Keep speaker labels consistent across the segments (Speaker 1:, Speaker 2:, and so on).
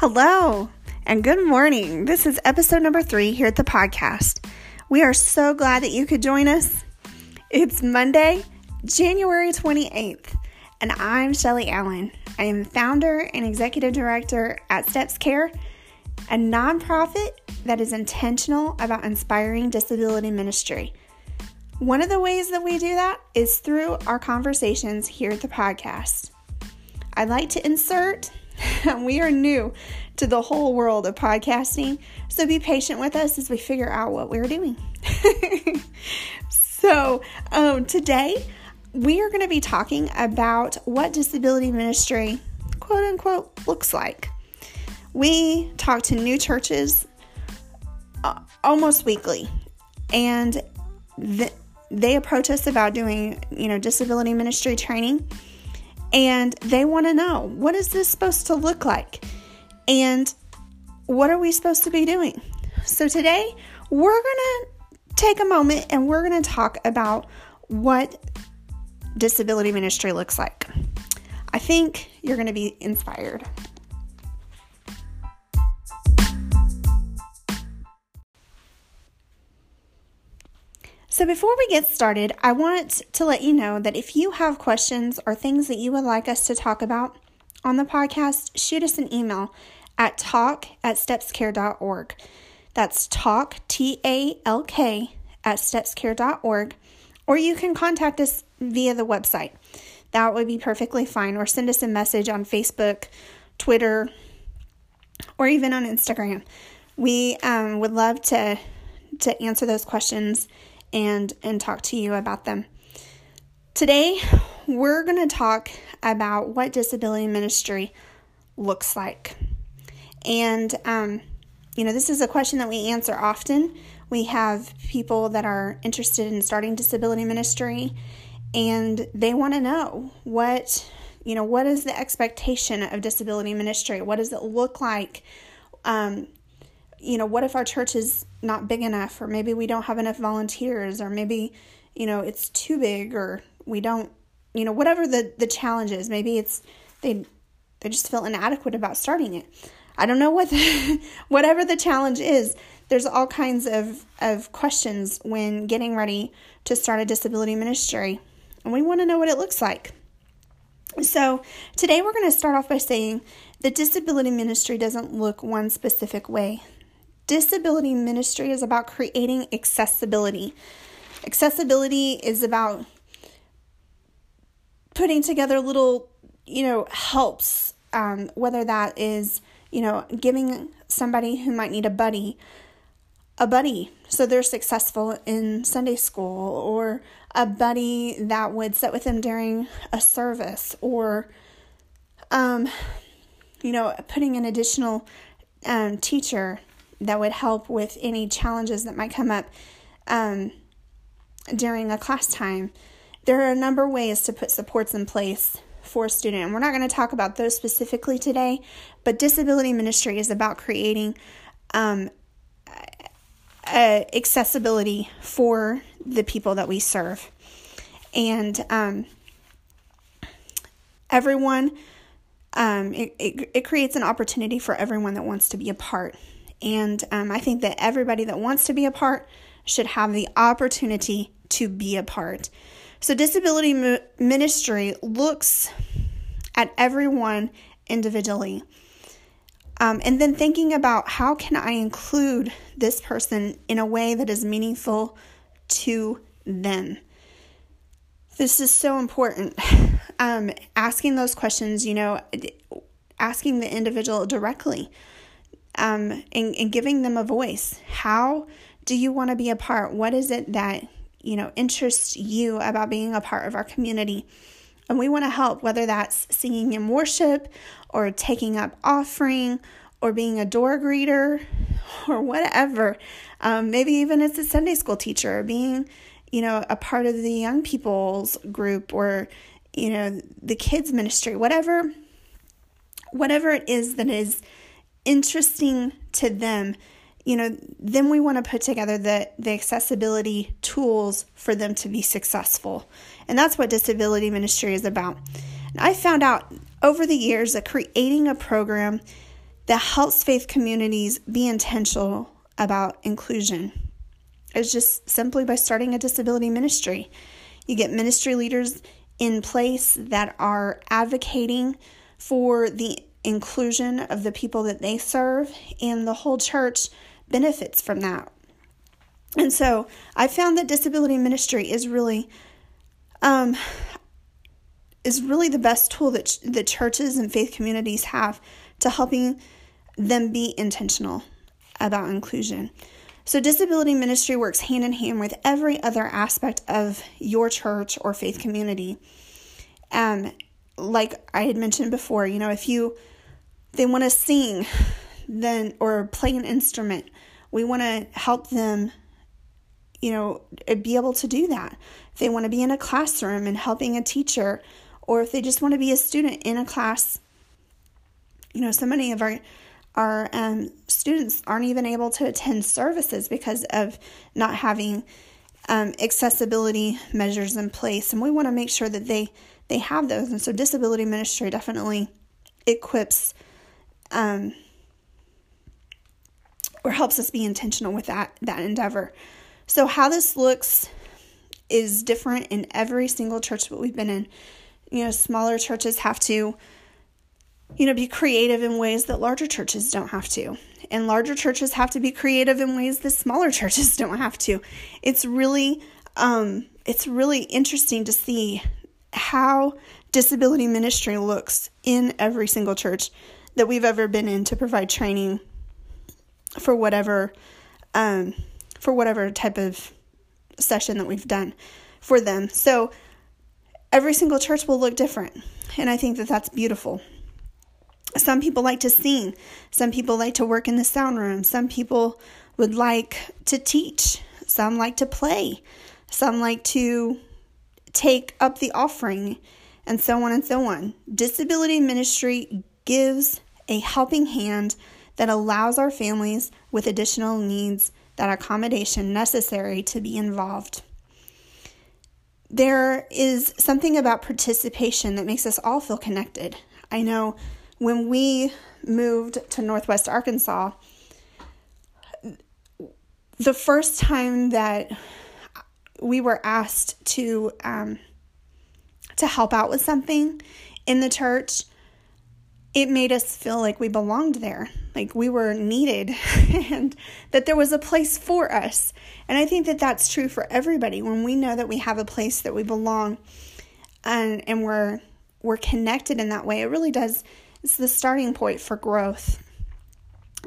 Speaker 1: Hello and good morning. This is episode number three here at the podcast. We are so glad that you could join us. It's Monday, January 28th, and I'm Shelly Allen. I am founder and executive director at Steps Care, a nonprofit that is intentional about inspiring disability ministry. One of the ways that we do that is through our conversations here at the podcast. I'd like to insert we are new to the whole world of podcasting, so be patient with us as we figure out what we're doing. so, um, today we are going to be talking about what disability ministry, quote unquote, looks like. We talk to new churches uh, almost weekly, and the, they approach us about doing, you know, disability ministry training and they want to know what is this supposed to look like? And what are we supposed to be doing? So today we're going to take a moment and we're going to talk about what disability ministry looks like. I think you're going to be inspired So, before we get started, I want to let you know that if you have questions or things that you would like us to talk about on the podcast, shoot us an email at talk at stepscare.org. That's talk, T A L K, at stepscare.org. Or you can contact us via the website. That would be perfectly fine. Or send us a message on Facebook, Twitter, or even on Instagram. We um, would love to to answer those questions and and talk to you about them. Today, we're going to talk about what disability ministry looks like. And um, you know, this is a question that we answer often. We have people that are interested in starting disability ministry and they want to know what you know what is the expectation of disability ministry what does it look like um, you know, what if our church is not big enough, or maybe we don't have enough volunteers, or maybe, you know, it's too big, or we don't, you know, whatever the the challenge is. Maybe it's they they just feel inadequate about starting it. I don't know what the, whatever the challenge is. There's all kinds of of questions when getting ready to start a disability ministry, and we want to know what it looks like. So, today we're going to start off by saying the disability ministry doesn't look one specific way. Disability ministry is about creating accessibility. Accessibility is about putting together little, you know, helps, um, whether that is, you know, giving somebody who might need a buddy a buddy so they're successful in Sunday school, or a buddy that would sit with them during a service, or, um, you know, putting an additional um, teacher that would help with any challenges that might come up um, during a class time. There are a number of ways to put supports in place for a student, and we're not going to talk about those specifically today, but disability ministry is about creating um, accessibility for the people that we serve. And um, everyone, um, it, it, it creates an opportunity for everyone that wants to be a part and um, I think that everybody that wants to be a part should have the opportunity to be a part. So, disability ministry looks at everyone individually. Um, and then thinking about how can I include this person in a way that is meaningful to them. This is so important. Um, asking those questions, you know, asking the individual directly um, and, and giving them a voice. How do you want to be a part? What is it that you know interests you about being a part of our community? And we want to help, whether that's singing in worship or taking up offering or being a door greeter or whatever. Um, maybe even as a Sunday school teacher, or being, you know, a part of the young people's group or, you know, the kids ministry, whatever, whatever it is that is interesting to them, you know, then we want to put together the, the accessibility tools for them to be successful. And that's what disability ministry is about. And I found out over the years that creating a program that helps faith communities be intentional about inclusion is just simply by starting a disability ministry. You get ministry leaders in place that are advocating for the inclusion of the people that they serve, and the whole church benefits from that. And so I found that disability ministry is really um, is really the best tool that ch- the churches and faith communities have to helping them be intentional about inclusion. So, disability ministry works hand in hand with every other aspect of your church or faith community. Um, like I had mentioned before, you know, if you they want to sing, then or play an instrument, we want to help them, you know, be able to do that. If they want to be in a classroom and helping a teacher, or if they just want to be a student in a class, you know, so many of our our um, students aren't even able to attend services because of not having um, accessibility measures in place, and we want to make sure that they they have those. And so, disability ministry definitely equips um, or helps us be intentional with that that endeavor. So, how this looks is different in every single church that we've been in. You know, smaller churches have to you know, be creative in ways that larger churches don't have to. And larger churches have to be creative in ways that smaller churches don't have to. It's really um it's really interesting to see how disability ministry looks in every single church that we've ever been in to provide training for whatever um for whatever type of session that we've done for them. So every single church will look different. And I think that that's beautiful. Some people like to sing. Some people like to work in the sound room. Some people would like to teach. Some like to play. Some like to take up the offering, and so on and so on. Disability ministry gives a helping hand that allows our families with additional needs that accommodation necessary to be involved. There is something about participation that makes us all feel connected. I know when we moved to Northwest Arkansas, the first time that we were asked to um, to help out with something in the church, it made us feel like we belonged there, like we were needed, and that there was a place for us. And I think that that's true for everybody when we know that we have a place that we belong, and and we're we're connected in that way. It really does it's the starting point for growth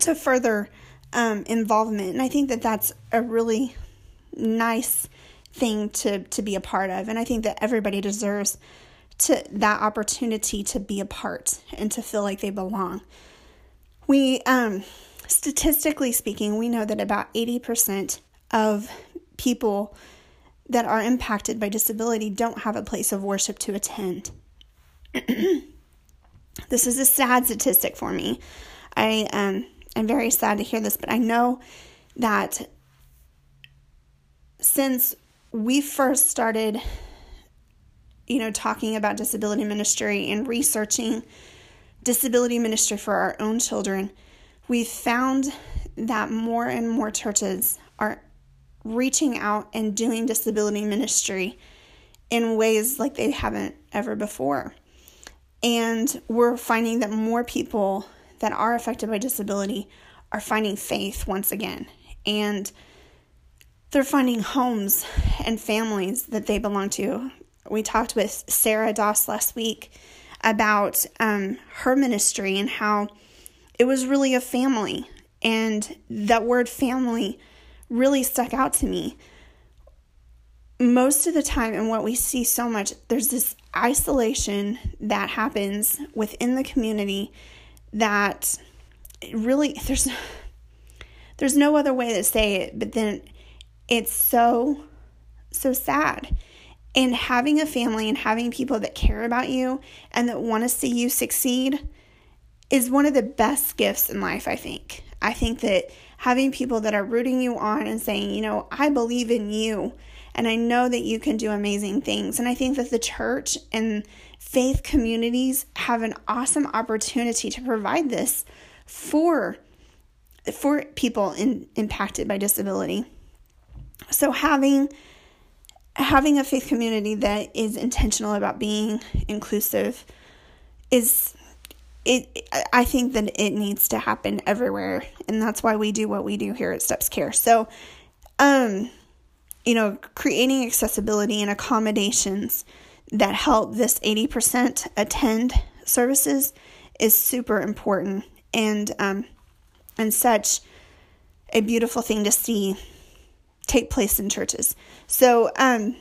Speaker 1: to further um, involvement. And I think that that's a really nice thing to, to be a part of. And I think that everybody deserves to that opportunity to be a part and to feel like they belong. We, um, statistically speaking, we know that about 80% of people that are impacted by disability don't have a place of worship to attend. This is a sad statistic for me. I um, am very sad to hear this, but I know that since we first started, you know, talking about disability ministry and researching disability ministry for our own children, we've found that more and more churches are reaching out and doing disability ministry in ways like they haven't ever before. And we're finding that more people that are affected by disability are finding faith once again. And they're finding homes and families that they belong to. We talked with Sarah Doss last week about um, her ministry and how it was really a family. And that word family really stuck out to me. Most of the time, and what we see so much, there's this isolation that happens within the community that really there's there's no other way to say it but then it's so so sad and having a family and having people that care about you and that want to see you succeed is one of the best gifts in life i think i think that having people that are rooting you on and saying you know i believe in you and I know that you can do amazing things. And I think that the church and faith communities have an awesome opportunity to provide this for for people in, impacted by disability. So having having a faith community that is intentional about being inclusive is it I think that it needs to happen everywhere and that's why we do what we do here at Steps Care. So um you know, creating accessibility and accommodations that help this 80% attend services is super important and um and such a beautiful thing to see take place in churches. So, um,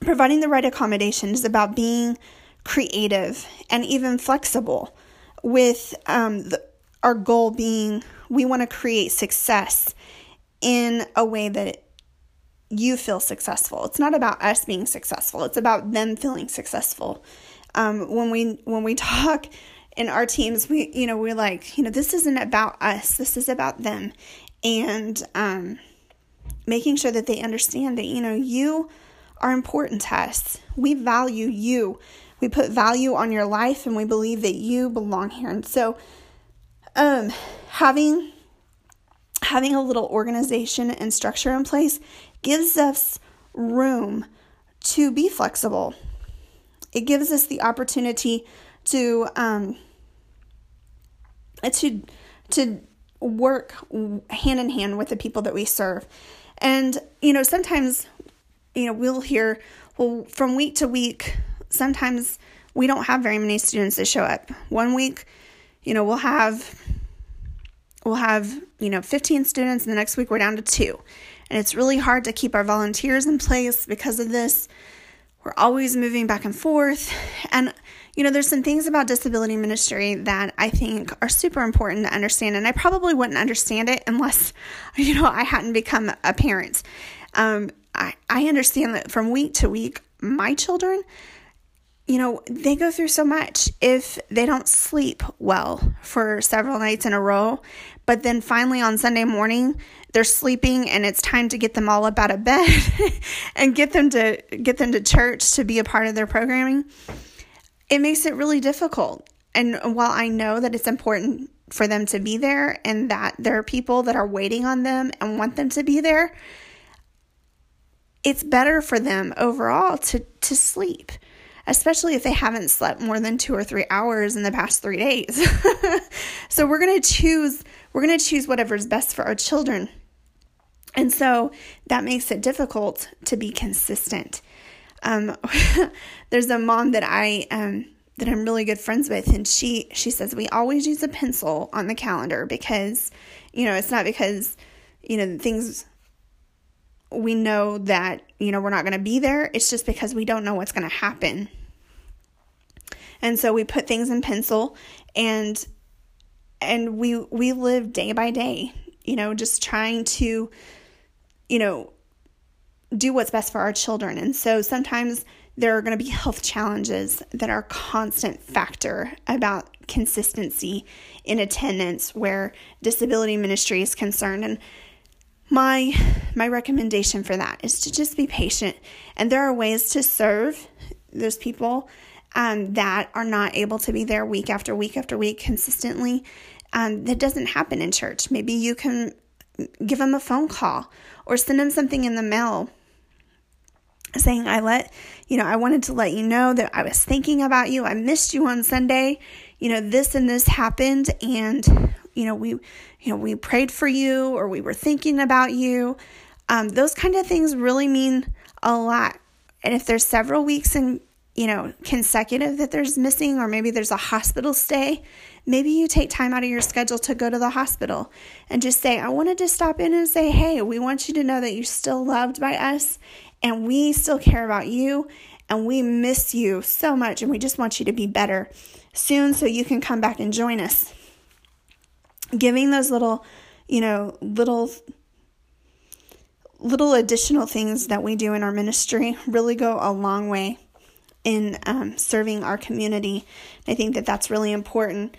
Speaker 1: providing the right accommodation is about being creative and even flexible, with um, the, our goal being we want to create success in a way that you feel successful. It's not about us being successful. It's about them feeling successful. Um, when we when we talk in our teams, we you know we're like you know this isn't about us. This is about them, and um, making sure that they understand that, you know, you are important to us. We value you. We put value on your life and we believe that you belong here. And so um having having a little organization and structure in place gives us room to be flexible. It gives us the opportunity to um to to work hand in hand with the people that we serve. And, you know, sometimes, you know, we'll hear, well, from week to week, sometimes we don't have very many students that show up. One week, you know, we'll have we'll have, you know, 15 students and the next week we're down to 2. And it's really hard to keep our volunteers in place because of this. We're always moving back and forth. And you know, there's some things about disability ministry that I think are super important to understand, and I probably wouldn't understand it unless, you know, I hadn't become a parent. Um, I, I understand that from week to week, my children, you know, they go through so much if they don't sleep well for several nights in a row, but then finally on Sunday morning, they're sleeping and it's time to get them all up out of bed and get them to get them to church to be a part of their programming it makes it really difficult. And while I know that it's important for them to be there and that there are people that are waiting on them and want them to be there, it's better for them overall to, to sleep, especially if they haven't slept more than two or three hours in the past three days. so we're to choose, we're to choose whatever's best for our children. And so that makes it difficult to be consistent. Um, there's a mom that I um, that I'm really good friends with, and she she says we always use a pencil on the calendar because you know it's not because you know things we know that you know we're not going to be there. It's just because we don't know what's going to happen. And so we put things in pencil and and we we live day by day, you know, just trying to you know do what's best for our children. And so sometimes there are going to be health challenges that are a constant factor about consistency in attendance where disability ministry is concerned. And my my recommendation for that is to just be patient. And there are ways to serve those people um, that are not able to be there week after week after week consistently. Um, that doesn't happen in church. Maybe you can give them a phone call or send them something in the mail saying, I let, you know, I wanted to let you know that I was thinking about you. I missed you on Sunday. You know, this and this happened. And, you know, we, you know, we prayed for you or we were thinking about you. Um, those kind of things really mean a lot. And if there's several weeks and, you know, consecutive that there's missing, or maybe there's a hospital stay, maybe you take time out of your schedule to go to the hospital and just say, I wanted to stop in and say, hey, we want you to know that you're still loved by us and we still care about you and we miss you so much and we just want you to be better soon so you can come back and join us. Giving those little, you know, little little additional things that we do in our ministry really go a long way in um, serving our community. I think that that's really important.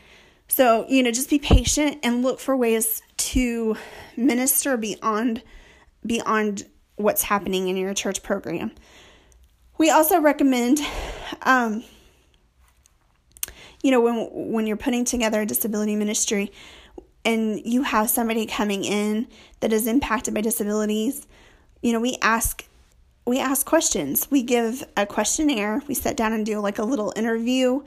Speaker 1: So, you know, just be patient and look for ways to minister beyond beyond what's happening in your church program. We also recommend, um, you know, when when you're putting together a disability ministry and you have somebody coming in that is impacted by disabilities, you know, we ask we ask questions. We give a questionnaire. We sit down and do like a little interview.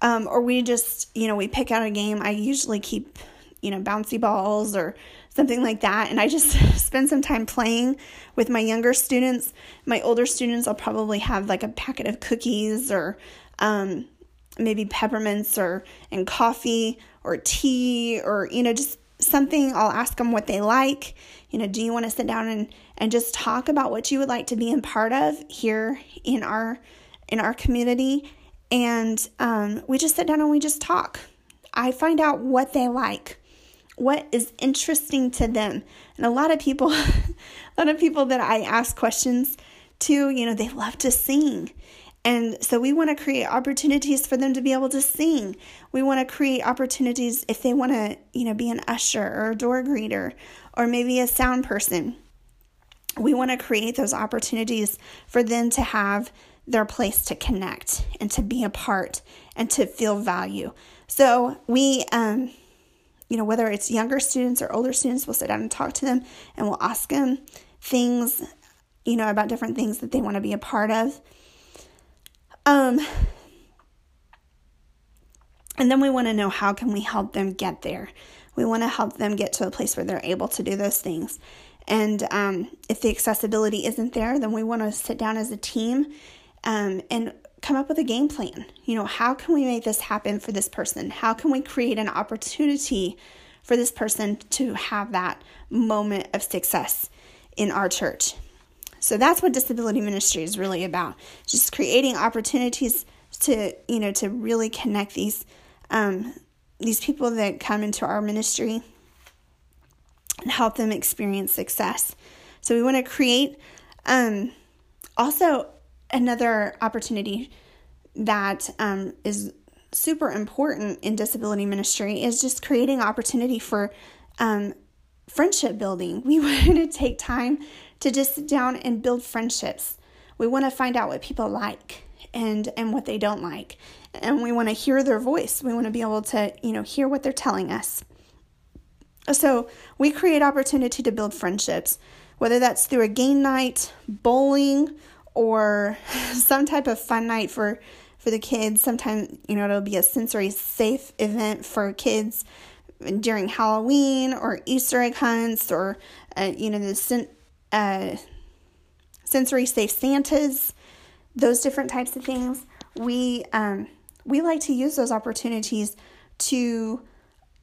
Speaker 1: Um, or we just, you know, we pick out a game. I usually keep, you know, bouncy balls or something like that. And I just spend some time playing with my younger students. My older students, I'll probably have like a packet of cookies or um, maybe peppermints or and coffee or tea or you know just something I'll ask them what they like. You know, do you want to sit down and and just talk about what you would like to be a part of here in our in our community? And um, we just sit down and we just talk. I find out what they like, what is interesting to them, and a lot of people, a lot of people that I ask questions to, you know, they love to sing. And so we want to create opportunities for them to be able to sing. We want to create opportunities if they want to, you know, be an usher or a door greeter or maybe a sound person. We want to create those opportunities for them to have their place to connect and to be a part and to feel value. So we um you know whether it's younger students or older students we'll sit down and talk to them and we'll ask them things you know about different things that they want to be a part of um, and then we want to know how can we help them get there. We want to help them get to a place where they're able to do those things. And um, if the accessibility isn't there, then we want to sit down as a team um, and come up with a game plan. You know, how can we make this happen for this person? How can we create an opportunity for this person to have that moment of success in our church? So that's what disability ministry is really about. Just creating opportunities to, you know, to really connect these um, these people that come into our ministry and help them experience success. So we want to create um, also another opportunity that um, is super important in disability ministry is just creating opportunity for um, friendship building. We want to take time to just sit down and build friendships. We want to find out what people like and and what they don't like. And we want to hear their voice. We want to be able to, you know, hear what they're telling us. So, we create opportunity to build friendships, whether that's through a game night, bowling, or some type of fun night for for the kids. Sometimes, you know, it'll be a sensory safe event for kids during Halloween or Easter egg hunts or uh, you know the sen- uh, sensory safe Santas, those different types of things. We um, we like to use those opportunities to,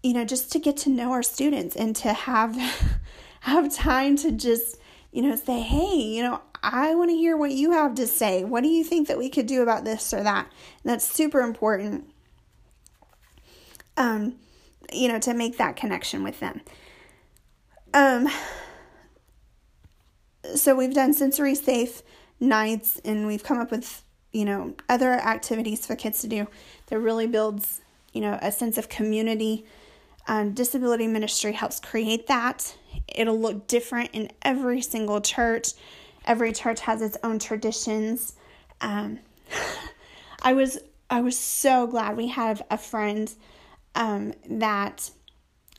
Speaker 1: you know, just to get to know our students and to have have time to just, you know, say, hey, you know, I want to hear what you have to say. What do you think that we could do about this or that? And that's super important. Um, you know, to make that connection with them. Um, so we've done sensory safe nights and we've come up with you know other activities for kids to do that really builds you know a sense of community um, disability ministry helps create that it'll look different in every single church every church has its own traditions. Um, i was i was so glad we have a friend um, that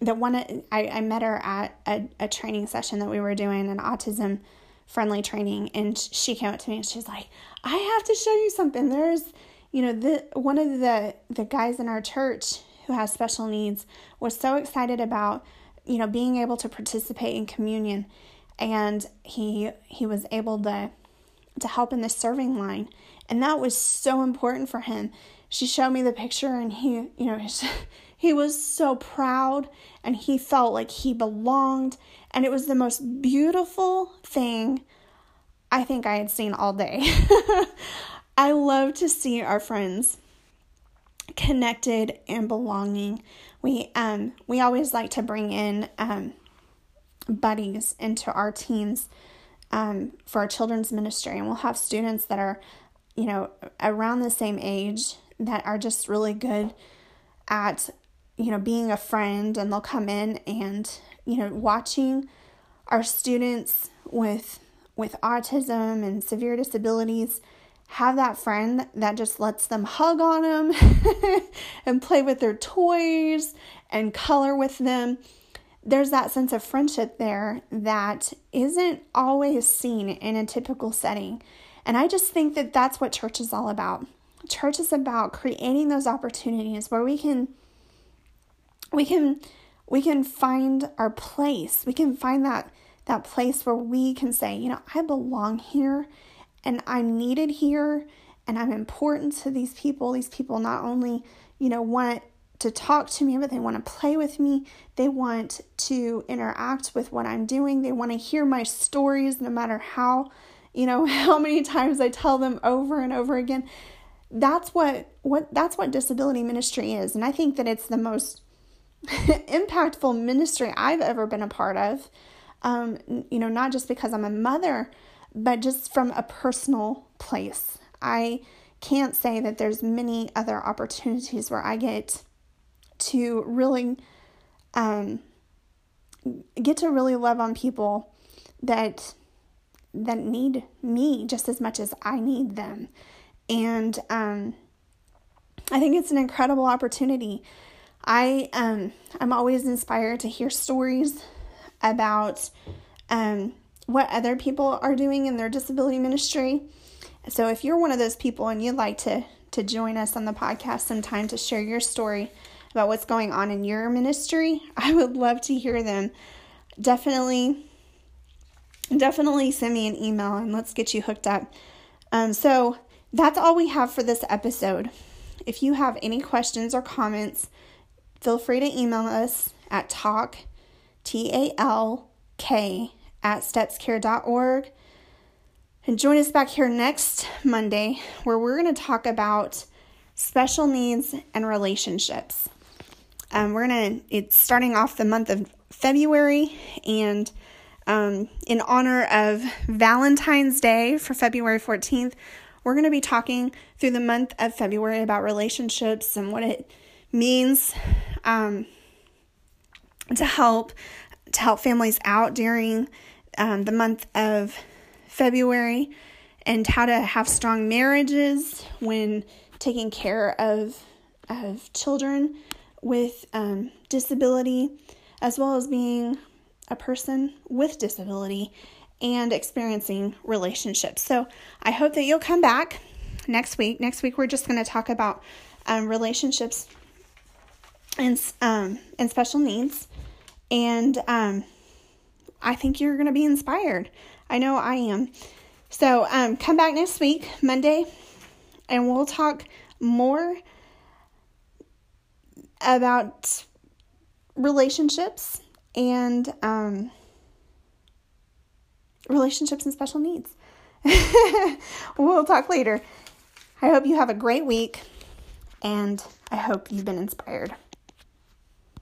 Speaker 1: that one I, I met her at a, a training session that we were doing an autism friendly training and she came up to me and she's like i have to show you something. There's you know the one of the the guys in our church who has special needs was so excited about you know being able to participate in communion and he he was able to to help in the serving line and that was so important for him she showed me the picture and he you know he was so proud and he felt like he belonged and it was the most beautiful thing I think I had seen all day. I love to see our friends connected and belonging. We um we always like to bring in um buddies into our teams um for our children's ministry and we'll have students that are you know around the same age that are just really good at you know being a friend and they'll come in and you know, watching our students with with autism and severe disabilities have that friend that just lets them hug on them and play with their toys and color with them. There's that sense of friendship there that isn't always seen in a typical setting. And I just think that that's what church is all about. Church is about creating those opportunities where we can we can we can find our place. We can find that that place where we can say, you know, I belong here and I'm needed here and I'm important to these people. These people not only, you know, want to talk to me, but they want to play with me. They want to interact with what I'm doing. They want to hear my stories no matter how, you know, how many times I tell them over and over again. That's what what that's what disability ministry is. And I think that it's the most impactful ministry I've ever been a part of. Um, you know, not just because I'm a mother, but just from a personal place. I can't say that there's many other opportunities where I get to really um, get to really love on people that that need me just as much as I need them. And um, I think it's an incredible opportunity. I um, I'm always inspired to hear stories about um, what other people are doing in their disability ministry. So if you're one of those people and you'd like to to join us on the podcast sometime to share your story about what's going on in your ministry, I would love to hear them. Definitely definitely send me an email and let's get you hooked up. Um, so that's all we have for this episode. If you have any questions or comments, feel free to email us at talk, T A L K, at stepscare.org. And join us back here next Monday where we're going to talk about special needs and relationships. Um, we're to, it's starting off the month of February, and um, in honor of Valentine's Day for February 14th, we're to be talking through the month of February about relationships and what it means um, to help to help families out during um, the month of February and how to have strong marriages when taking care of of children with um, disability, as well as being a person with disability and experiencing relationships. So I hope that you'll come back next week. Next week we're just going to talk about um, relationships and um, and special needs, and um, I think you're going to be inspired. I know I am. So um, come back next week, Monday, and we'll talk more about relationships and um, relationships and special needs. we'll talk later. I hope you have a great week, and I hope you've been inspired.